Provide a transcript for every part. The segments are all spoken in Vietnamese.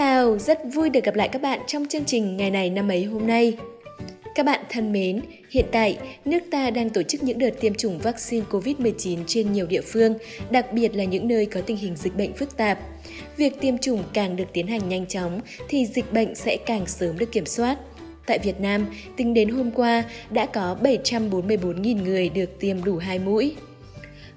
chào, rất vui được gặp lại các bạn trong chương trình ngày này năm ấy hôm nay. Các bạn thân mến, hiện tại nước ta đang tổ chức những đợt tiêm chủng vaccine COVID-19 trên nhiều địa phương, đặc biệt là những nơi có tình hình dịch bệnh phức tạp. Việc tiêm chủng càng được tiến hành nhanh chóng thì dịch bệnh sẽ càng sớm được kiểm soát. Tại Việt Nam, tính đến hôm qua đã có 744.000 người được tiêm đủ hai mũi.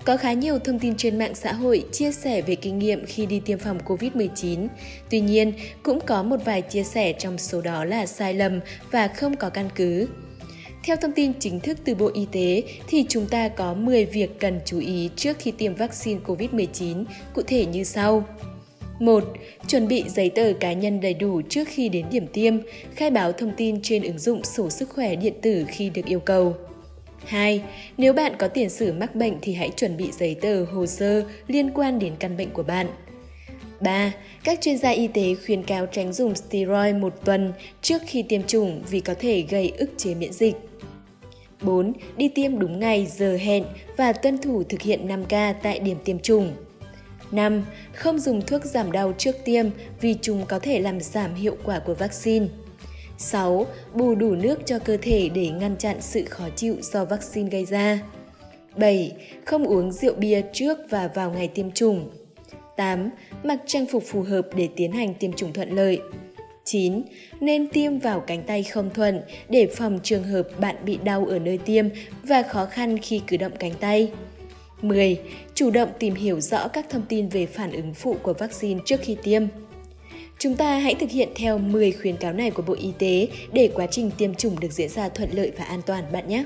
Có khá nhiều thông tin trên mạng xã hội chia sẻ về kinh nghiệm khi đi tiêm phòng COVID-19. Tuy nhiên, cũng có một vài chia sẻ trong số đó là sai lầm và không có căn cứ. Theo thông tin chính thức từ Bộ Y tế thì chúng ta có 10 việc cần chú ý trước khi tiêm vaccine COVID-19, cụ thể như sau. 1. Chuẩn bị giấy tờ cá nhân đầy đủ trước khi đến điểm tiêm, khai báo thông tin trên ứng dụng sổ sức khỏe điện tử khi được yêu cầu. 2. Nếu bạn có tiền sử mắc bệnh thì hãy chuẩn bị giấy tờ, hồ sơ liên quan đến căn bệnh của bạn. 3. Các chuyên gia y tế khuyến cáo tránh dùng steroid một tuần trước khi tiêm chủng vì có thể gây ức chế miễn dịch. 4. Đi tiêm đúng ngày, giờ hẹn và tuân thủ thực hiện 5K tại điểm tiêm chủng. 5. Không dùng thuốc giảm đau trước tiêm vì chúng có thể làm giảm hiệu quả của vaccine. 6. Bù đủ nước cho cơ thể để ngăn chặn sự khó chịu do vaccine gây ra. 7. Không uống rượu bia trước và vào ngày tiêm chủng. 8. Mặc trang phục phù hợp để tiến hành tiêm chủng thuận lợi. 9. Nên tiêm vào cánh tay không thuận để phòng trường hợp bạn bị đau ở nơi tiêm và khó khăn khi cử động cánh tay. 10. Chủ động tìm hiểu rõ các thông tin về phản ứng phụ của vaccine trước khi tiêm. Chúng ta hãy thực hiện theo 10 khuyến cáo này của Bộ Y tế để quá trình tiêm chủng được diễn ra thuận lợi và an toàn bạn nhé.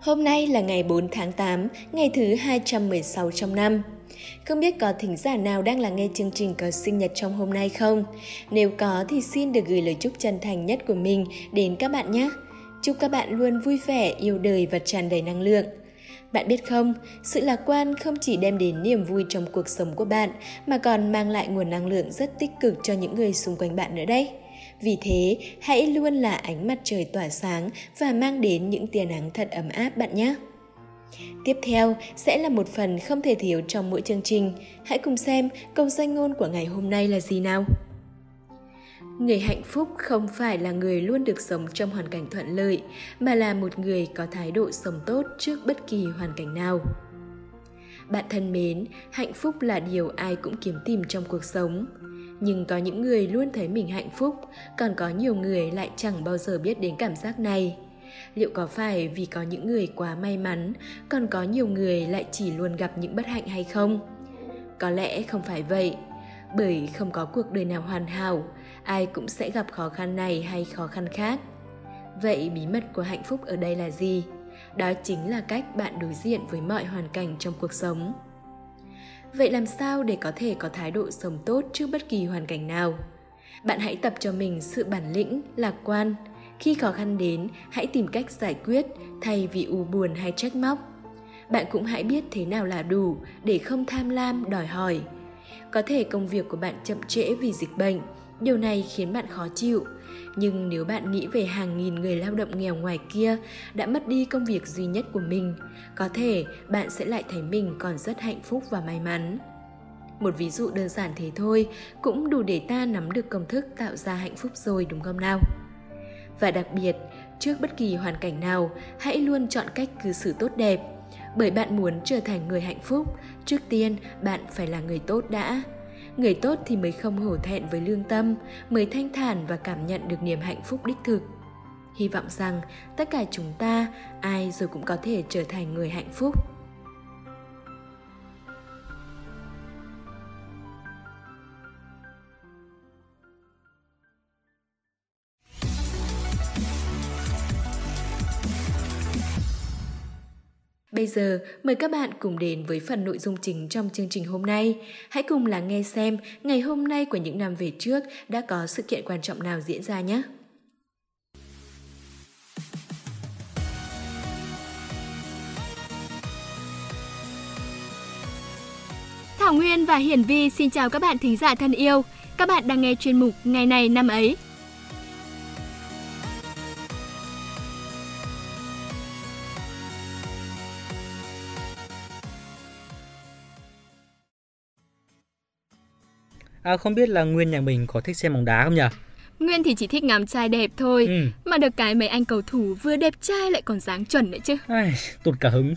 Hôm nay là ngày 4 tháng 8, ngày thứ 216 trong năm. Không biết có thính giả nào đang lắng nghe chương trình có sinh nhật trong hôm nay không? Nếu có thì xin được gửi lời chúc chân thành nhất của mình đến các bạn nhé. Chúc các bạn luôn vui vẻ, yêu đời và tràn đầy năng lượng. Bạn biết không, sự lạc quan không chỉ đem đến niềm vui trong cuộc sống của bạn mà còn mang lại nguồn năng lượng rất tích cực cho những người xung quanh bạn nữa đấy. Vì thế, hãy luôn là ánh mặt trời tỏa sáng và mang đến những tia nắng thật ấm áp bạn nhé. Tiếp theo sẽ là một phần không thể thiếu trong mỗi chương trình. Hãy cùng xem câu danh ngôn của ngày hôm nay là gì nào. Người hạnh phúc không phải là người luôn được sống trong hoàn cảnh thuận lợi, mà là một người có thái độ sống tốt trước bất kỳ hoàn cảnh nào. Bạn thân mến, hạnh phúc là điều ai cũng kiếm tìm trong cuộc sống. Nhưng có những người luôn thấy mình hạnh phúc, còn có nhiều người lại chẳng bao giờ biết đến cảm giác này liệu có phải vì có những người quá may mắn, còn có nhiều người lại chỉ luôn gặp những bất hạnh hay không? Có lẽ không phải vậy. Bởi không có cuộc đời nào hoàn hảo, ai cũng sẽ gặp khó khăn này hay khó khăn khác. Vậy bí mật của hạnh phúc ở đây là gì? Đó chính là cách bạn đối diện với mọi hoàn cảnh trong cuộc sống. Vậy làm sao để có thể có thái độ sống tốt trước bất kỳ hoàn cảnh nào? Bạn hãy tập cho mình sự bản lĩnh, lạc quan khi khó khăn đến, hãy tìm cách giải quyết thay vì u buồn hay trách móc. Bạn cũng hãy biết thế nào là đủ để không tham lam, đòi hỏi. Có thể công việc của bạn chậm trễ vì dịch bệnh, điều này khiến bạn khó chịu. Nhưng nếu bạn nghĩ về hàng nghìn người lao động nghèo ngoài kia đã mất đi công việc duy nhất của mình, có thể bạn sẽ lại thấy mình còn rất hạnh phúc và may mắn. Một ví dụ đơn giản thế thôi cũng đủ để ta nắm được công thức tạo ra hạnh phúc rồi, đúng không nào? Và đặc biệt, trước bất kỳ hoàn cảnh nào, hãy luôn chọn cách cư xử tốt đẹp. Bởi bạn muốn trở thành người hạnh phúc, trước tiên bạn phải là người tốt đã. Người tốt thì mới không hổ thẹn với lương tâm, mới thanh thản và cảm nhận được niềm hạnh phúc đích thực. Hy vọng rằng tất cả chúng ta, ai rồi cũng có thể trở thành người hạnh phúc. Bây giờ, mời các bạn cùng đến với phần nội dung chính trong chương trình hôm nay. Hãy cùng lắng nghe xem ngày hôm nay của những năm về trước đã có sự kiện quan trọng nào diễn ra nhé. Thảo Nguyên và Hiển Vi xin chào các bạn thính giả thân yêu. Các bạn đang nghe chuyên mục Ngày này năm ấy. À, không biết là Nguyên nhà mình có thích xem bóng đá không nhỉ? Nguyên thì chỉ thích ngắm trai đẹp thôi, Ừ. mà được cái mấy anh cầu thủ vừa đẹp trai lại còn dáng chuẩn nữa chứ. Ai, tụt cả hứng.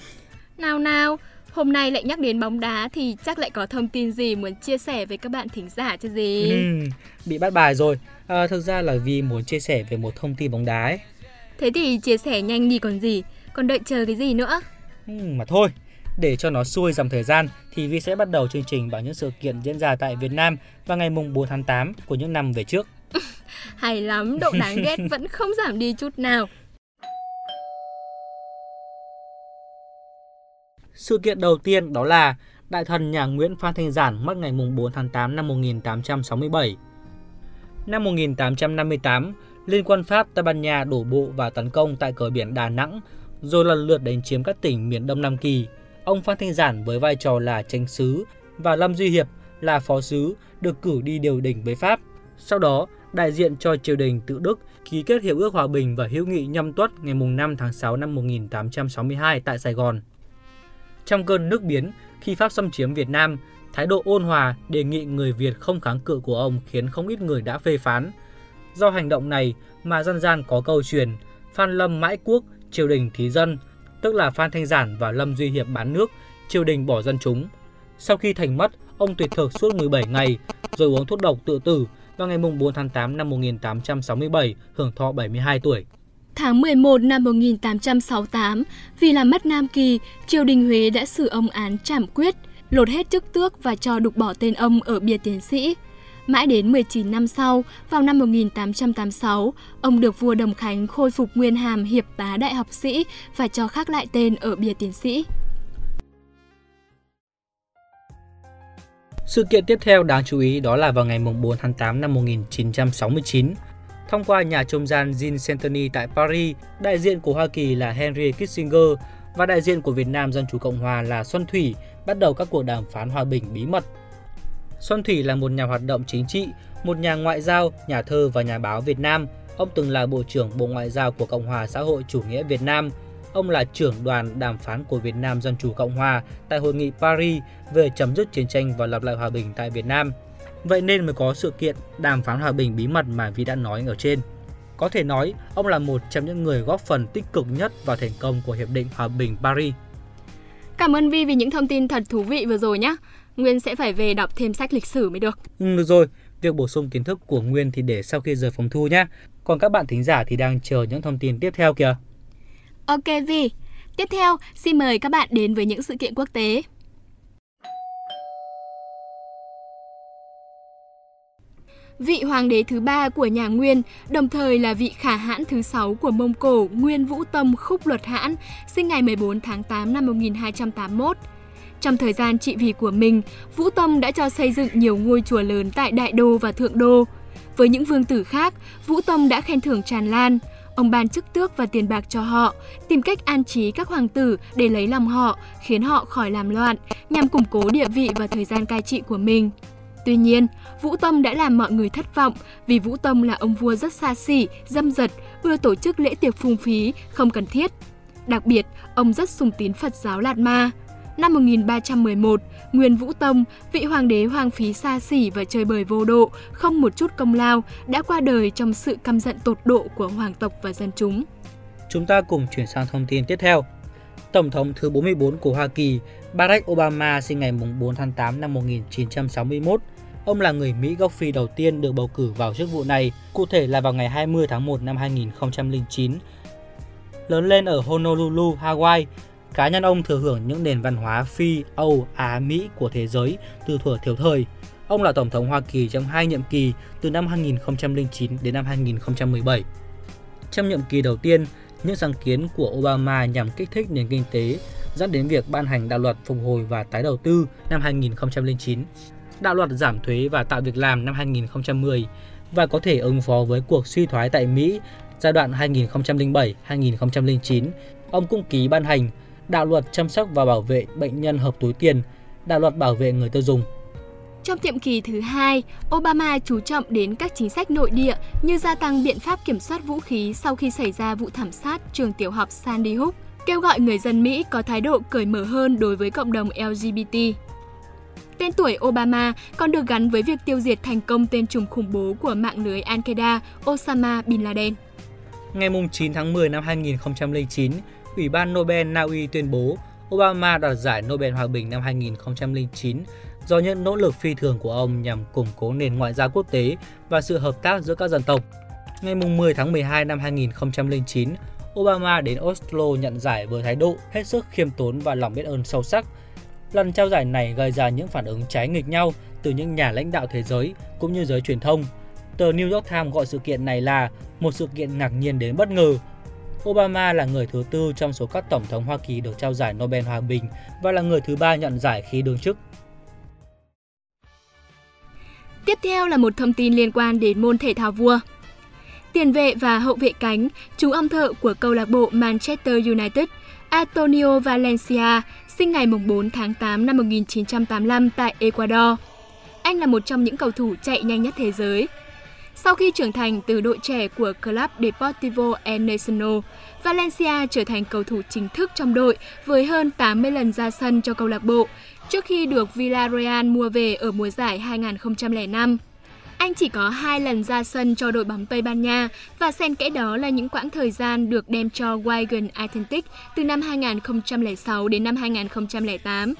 Nào nào, hôm nay lại nhắc đến bóng đá thì chắc lại có thông tin gì muốn chia sẻ với các bạn thính giả chứ gì. Ừ, bị bắt bài rồi. À, thực ra là vì muốn chia sẻ về một thông tin bóng đá ấy. Thế thì chia sẻ nhanh đi còn gì, còn đợi chờ cái gì nữa. Ừ, mà thôi, để cho nó xuôi dòng thời gian thì Vi sẽ bắt đầu chương trình bằng những sự kiện diễn ra tại Việt Nam vào ngày mùng 4 tháng 8 của những năm về trước. Hay lắm, độ đáng ghét vẫn không giảm đi chút nào. Sự kiện đầu tiên đó là đại thần nhà Nguyễn Phan Thanh Giản mất ngày mùng 4 tháng 8 năm 1867. Năm 1858, Liên quân Pháp Tây Ban Nha đổ bộ và tấn công tại cửa biển Đà Nẵng, rồi lần lượt đánh chiếm các tỉnh miền Đông Nam Kỳ. Ông Phan Thanh Giản với vai trò là tranh sứ và Lâm Duy Hiệp là phó sứ được cử đi điều đình với Pháp. Sau đó, đại diện cho triều đình tự Đức ký kết hiệp ước hòa bình và hữu nghị nhâm tuất ngày 5 tháng 6 năm 1862 tại Sài Gòn. Trong cơn nước biến, khi Pháp xâm chiếm Việt Nam, thái độ ôn hòa đề nghị người Việt không kháng cự của ông khiến không ít người đã phê phán. Do hành động này mà dân gian có câu truyền Phan Lâm mãi quốc, triều đình thí dân, tức là Phan Thanh Giản và Lâm Duy Hiệp bán nước, triều đình bỏ dân chúng. Sau khi thành mất, ông tuyệt thực suốt 17 ngày, rồi uống thuốc độc tự tử vào ngày 4 tháng 8 năm 1867, hưởng thọ 72 tuổi. Tháng 11 năm 1868, vì làm mất Nam Kỳ, triều đình Huế đã xử ông án trảm quyết, lột hết chức tước và cho đục bỏ tên ông ở bia tiến sĩ. Mãi đến 19 năm sau, vào năm 1886, ông được vua Đồng Khánh khôi phục nguyên hàm hiệp tá đại học sĩ và cho khắc lại tên ở bia tiến sĩ. Sự kiện tiếp theo đáng chú ý đó là vào ngày 4 tháng 8 năm 1969. Thông qua nhà trung gian Jean Santoni tại Paris, đại diện của Hoa Kỳ là Henry Kissinger và đại diện của Việt Nam Dân Chủ Cộng Hòa là Xuân Thủy bắt đầu các cuộc đàm phán hòa bình bí mật. Xuân Thủy là một nhà hoạt động chính trị, một nhà ngoại giao, nhà thơ và nhà báo Việt Nam. Ông từng là Bộ trưởng Bộ Ngoại giao của Cộng hòa xã hội chủ nghĩa Việt Nam. Ông là trưởng đoàn đàm phán của Việt Nam Dân Chủ Cộng Hòa tại Hội nghị Paris về chấm dứt chiến tranh và lập lại hòa bình tại Việt Nam. Vậy nên mới có sự kiện đàm phán hòa bình bí mật mà Vi đã nói ở trên. Có thể nói, ông là một trong những người góp phần tích cực nhất vào thành công của Hiệp định Hòa bình Paris. Cảm ơn Vi vì những thông tin thật thú vị vừa rồi nhé. Nguyên sẽ phải về đọc thêm sách lịch sử mới được. Ừ, được rồi, việc bổ sung kiến thức của Nguyên thì để sau khi rời phòng thu nhé. Còn các bạn thính giả thì đang chờ những thông tin tiếp theo kìa. Ok Vi, tiếp theo xin mời các bạn đến với những sự kiện quốc tế. Vị hoàng đế thứ ba của nhà Nguyên, đồng thời là vị khả hãn thứ sáu của Mông Cổ Nguyên Vũ Tông Khúc Luật Hãn, sinh ngày 14 tháng 8 năm 1281. Trong thời gian trị vì của mình, Vũ Tông đã cho xây dựng nhiều ngôi chùa lớn tại Đại Đô và Thượng Đô. Với những vương tử khác, Vũ Tông đã khen thưởng tràn lan. Ông ban chức tước và tiền bạc cho họ, tìm cách an trí các hoàng tử để lấy lòng họ, khiến họ khỏi làm loạn, nhằm củng cố địa vị và thời gian cai trị của mình. Tuy nhiên, Vũ Tông đã làm mọi người thất vọng vì Vũ Tông là ông vua rất xa xỉ, dâm dật, ưa tổ chức lễ tiệc phung phí, không cần thiết. Đặc biệt, ông rất sùng tín Phật giáo Lạt Ma. Năm 1311, Nguyên Vũ Tông, vị hoàng đế hoang phí xa xỉ và chơi bời vô độ, không một chút công lao, đã qua đời trong sự căm giận tột độ của hoàng tộc và dân chúng. Chúng ta cùng chuyển sang thông tin tiếp theo. Tổng thống thứ 44 của Hoa Kỳ, Barack Obama sinh ngày 4 tháng 8 năm 1961. Ông là người Mỹ gốc Phi đầu tiên được bầu cử vào chức vụ này, cụ thể là vào ngày 20 tháng 1 năm 2009. Lớn lên ở Honolulu, Hawaii, cá nhân ông thừa hưởng những nền văn hóa Phi, Âu, Á, Mỹ của thế giới từ thuở thiếu thời. Ông là Tổng thống Hoa Kỳ trong hai nhiệm kỳ từ năm 2009 đến năm 2017. Trong nhiệm kỳ đầu tiên, những sáng kiến của Obama nhằm kích thích nền kinh tế dẫn đến việc ban hành đạo luật phục hồi và tái đầu tư năm 2009, đạo luật giảm thuế và tạo việc làm năm 2010 và có thể ứng phó với cuộc suy thoái tại Mỹ giai đoạn 2007-2009. Ông cũng ký ban hành đạo luật chăm sóc và bảo vệ bệnh nhân hợp túi tiền, đạo luật bảo vệ người tiêu dùng. Trong nhiệm kỳ thứ hai, Obama chú trọng đến các chính sách nội địa như gia tăng biện pháp kiểm soát vũ khí sau khi xảy ra vụ thảm sát trường tiểu học Sandy Hook, kêu gọi người dân Mỹ có thái độ cởi mở hơn đối với cộng đồng LGBT. Tên tuổi Obama còn được gắn với việc tiêu diệt thành công tên trùm khủng bố của mạng lưới Al-Qaeda Osama Bin Laden. Ngày 9 tháng 10 năm 2009, Ủy ban Nobel Na Uy tuyên bố Obama đoạt giải Nobel Hòa bình năm 2009 do những nỗ lực phi thường của ông nhằm củng cố nền ngoại giao quốc tế và sự hợp tác giữa các dân tộc. Ngày 10 tháng 12 năm 2009, Obama đến Oslo nhận giải với thái độ hết sức khiêm tốn và lòng biết ơn sâu sắc. Lần trao giải này gây ra những phản ứng trái nghịch nhau từ những nhà lãnh đạo thế giới cũng như giới truyền thông. Tờ New York Times gọi sự kiện này là một sự kiện ngạc nhiên đến bất ngờ. Obama là người thứ tư trong số các tổng thống Hoa Kỳ được trao giải Nobel Hòa bình và là người thứ ba nhận giải khi đương chức. Tiếp theo là một thông tin liên quan đến môn thể thao vua. Tiền vệ và hậu vệ cánh, chú âm thợ của câu lạc bộ Manchester United, Antonio Valencia, sinh ngày 4 tháng 8 năm 1985 tại Ecuador. Anh là một trong những cầu thủ chạy nhanh nhất thế giới. Sau khi trưởng thành từ đội trẻ của Club Deportivo El Nacional, Valencia trở thành cầu thủ chính thức trong đội với hơn 80 lần ra sân cho câu lạc bộ, trước khi được Villarreal mua về ở mùa giải 2005. Anh chỉ có hai lần ra sân cho đội bóng Tây Ban Nha và xen kẽ đó là những quãng thời gian được đem cho Wigan Athletic từ năm 2006 đến năm 2008.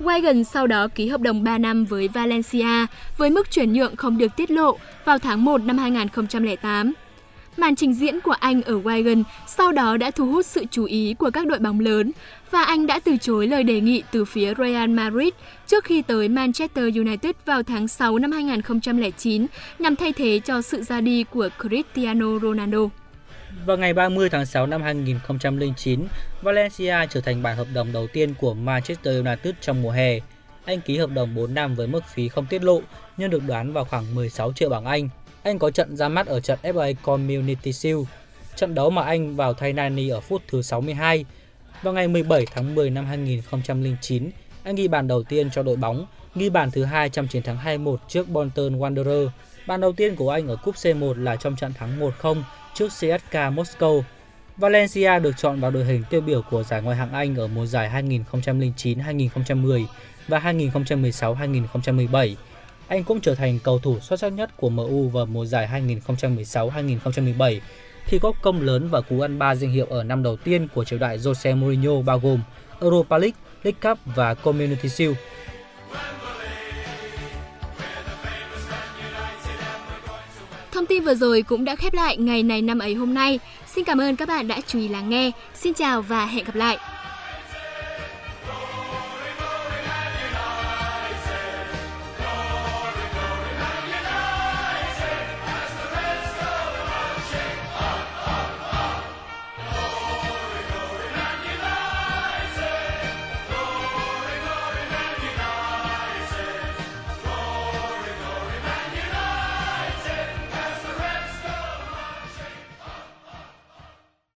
Wagon sau đó ký hợp đồng 3 năm với Valencia, với mức chuyển nhượng không được tiết lộ vào tháng 1 năm 2008. Màn trình diễn của anh ở Wagon sau đó đã thu hút sự chú ý của các đội bóng lớn và anh đã từ chối lời đề nghị từ phía Real Madrid trước khi tới Manchester United vào tháng 6 năm 2009 nhằm thay thế cho sự ra đi của Cristiano Ronaldo. Vào ngày 30 tháng 6 năm 2009, Valencia trở thành bản hợp đồng đầu tiên của Manchester United trong mùa hè. Anh ký hợp đồng 4 năm với mức phí không tiết lộ nhưng được đoán vào khoảng 16 triệu bảng Anh. Anh có trận ra mắt ở trận FA Community Shield, trận đấu mà anh vào thay Nani ở phút thứ 62. Vào ngày 17 tháng 10 năm 2009, anh ghi bàn đầu tiên cho đội bóng, ghi bàn thứ hai trong chiến thắng 2-1 trước Bolton Wanderer. Bàn đầu tiên của anh ở cúp C1 là trong trận thắng 1-0 trước CSK Moscow. Valencia được chọn vào đội hình tiêu biểu của giải Ngoại hạng Anh ở mùa giải 2009-2010 và 2016-2017. Anh cũng trở thành cầu thủ xuất sắc nhất của MU vào mùa giải 2016-2017 khi góp công lớn và cú ăn ba danh hiệu ở năm đầu tiên của triều đại Jose Mourinho bao gồm Europa League, League Cup và Community Shield. Tin vừa rồi cũng đã khép lại ngày này năm ấy hôm nay. Xin cảm ơn các bạn đã chú ý lắng nghe. Xin chào và hẹn gặp lại.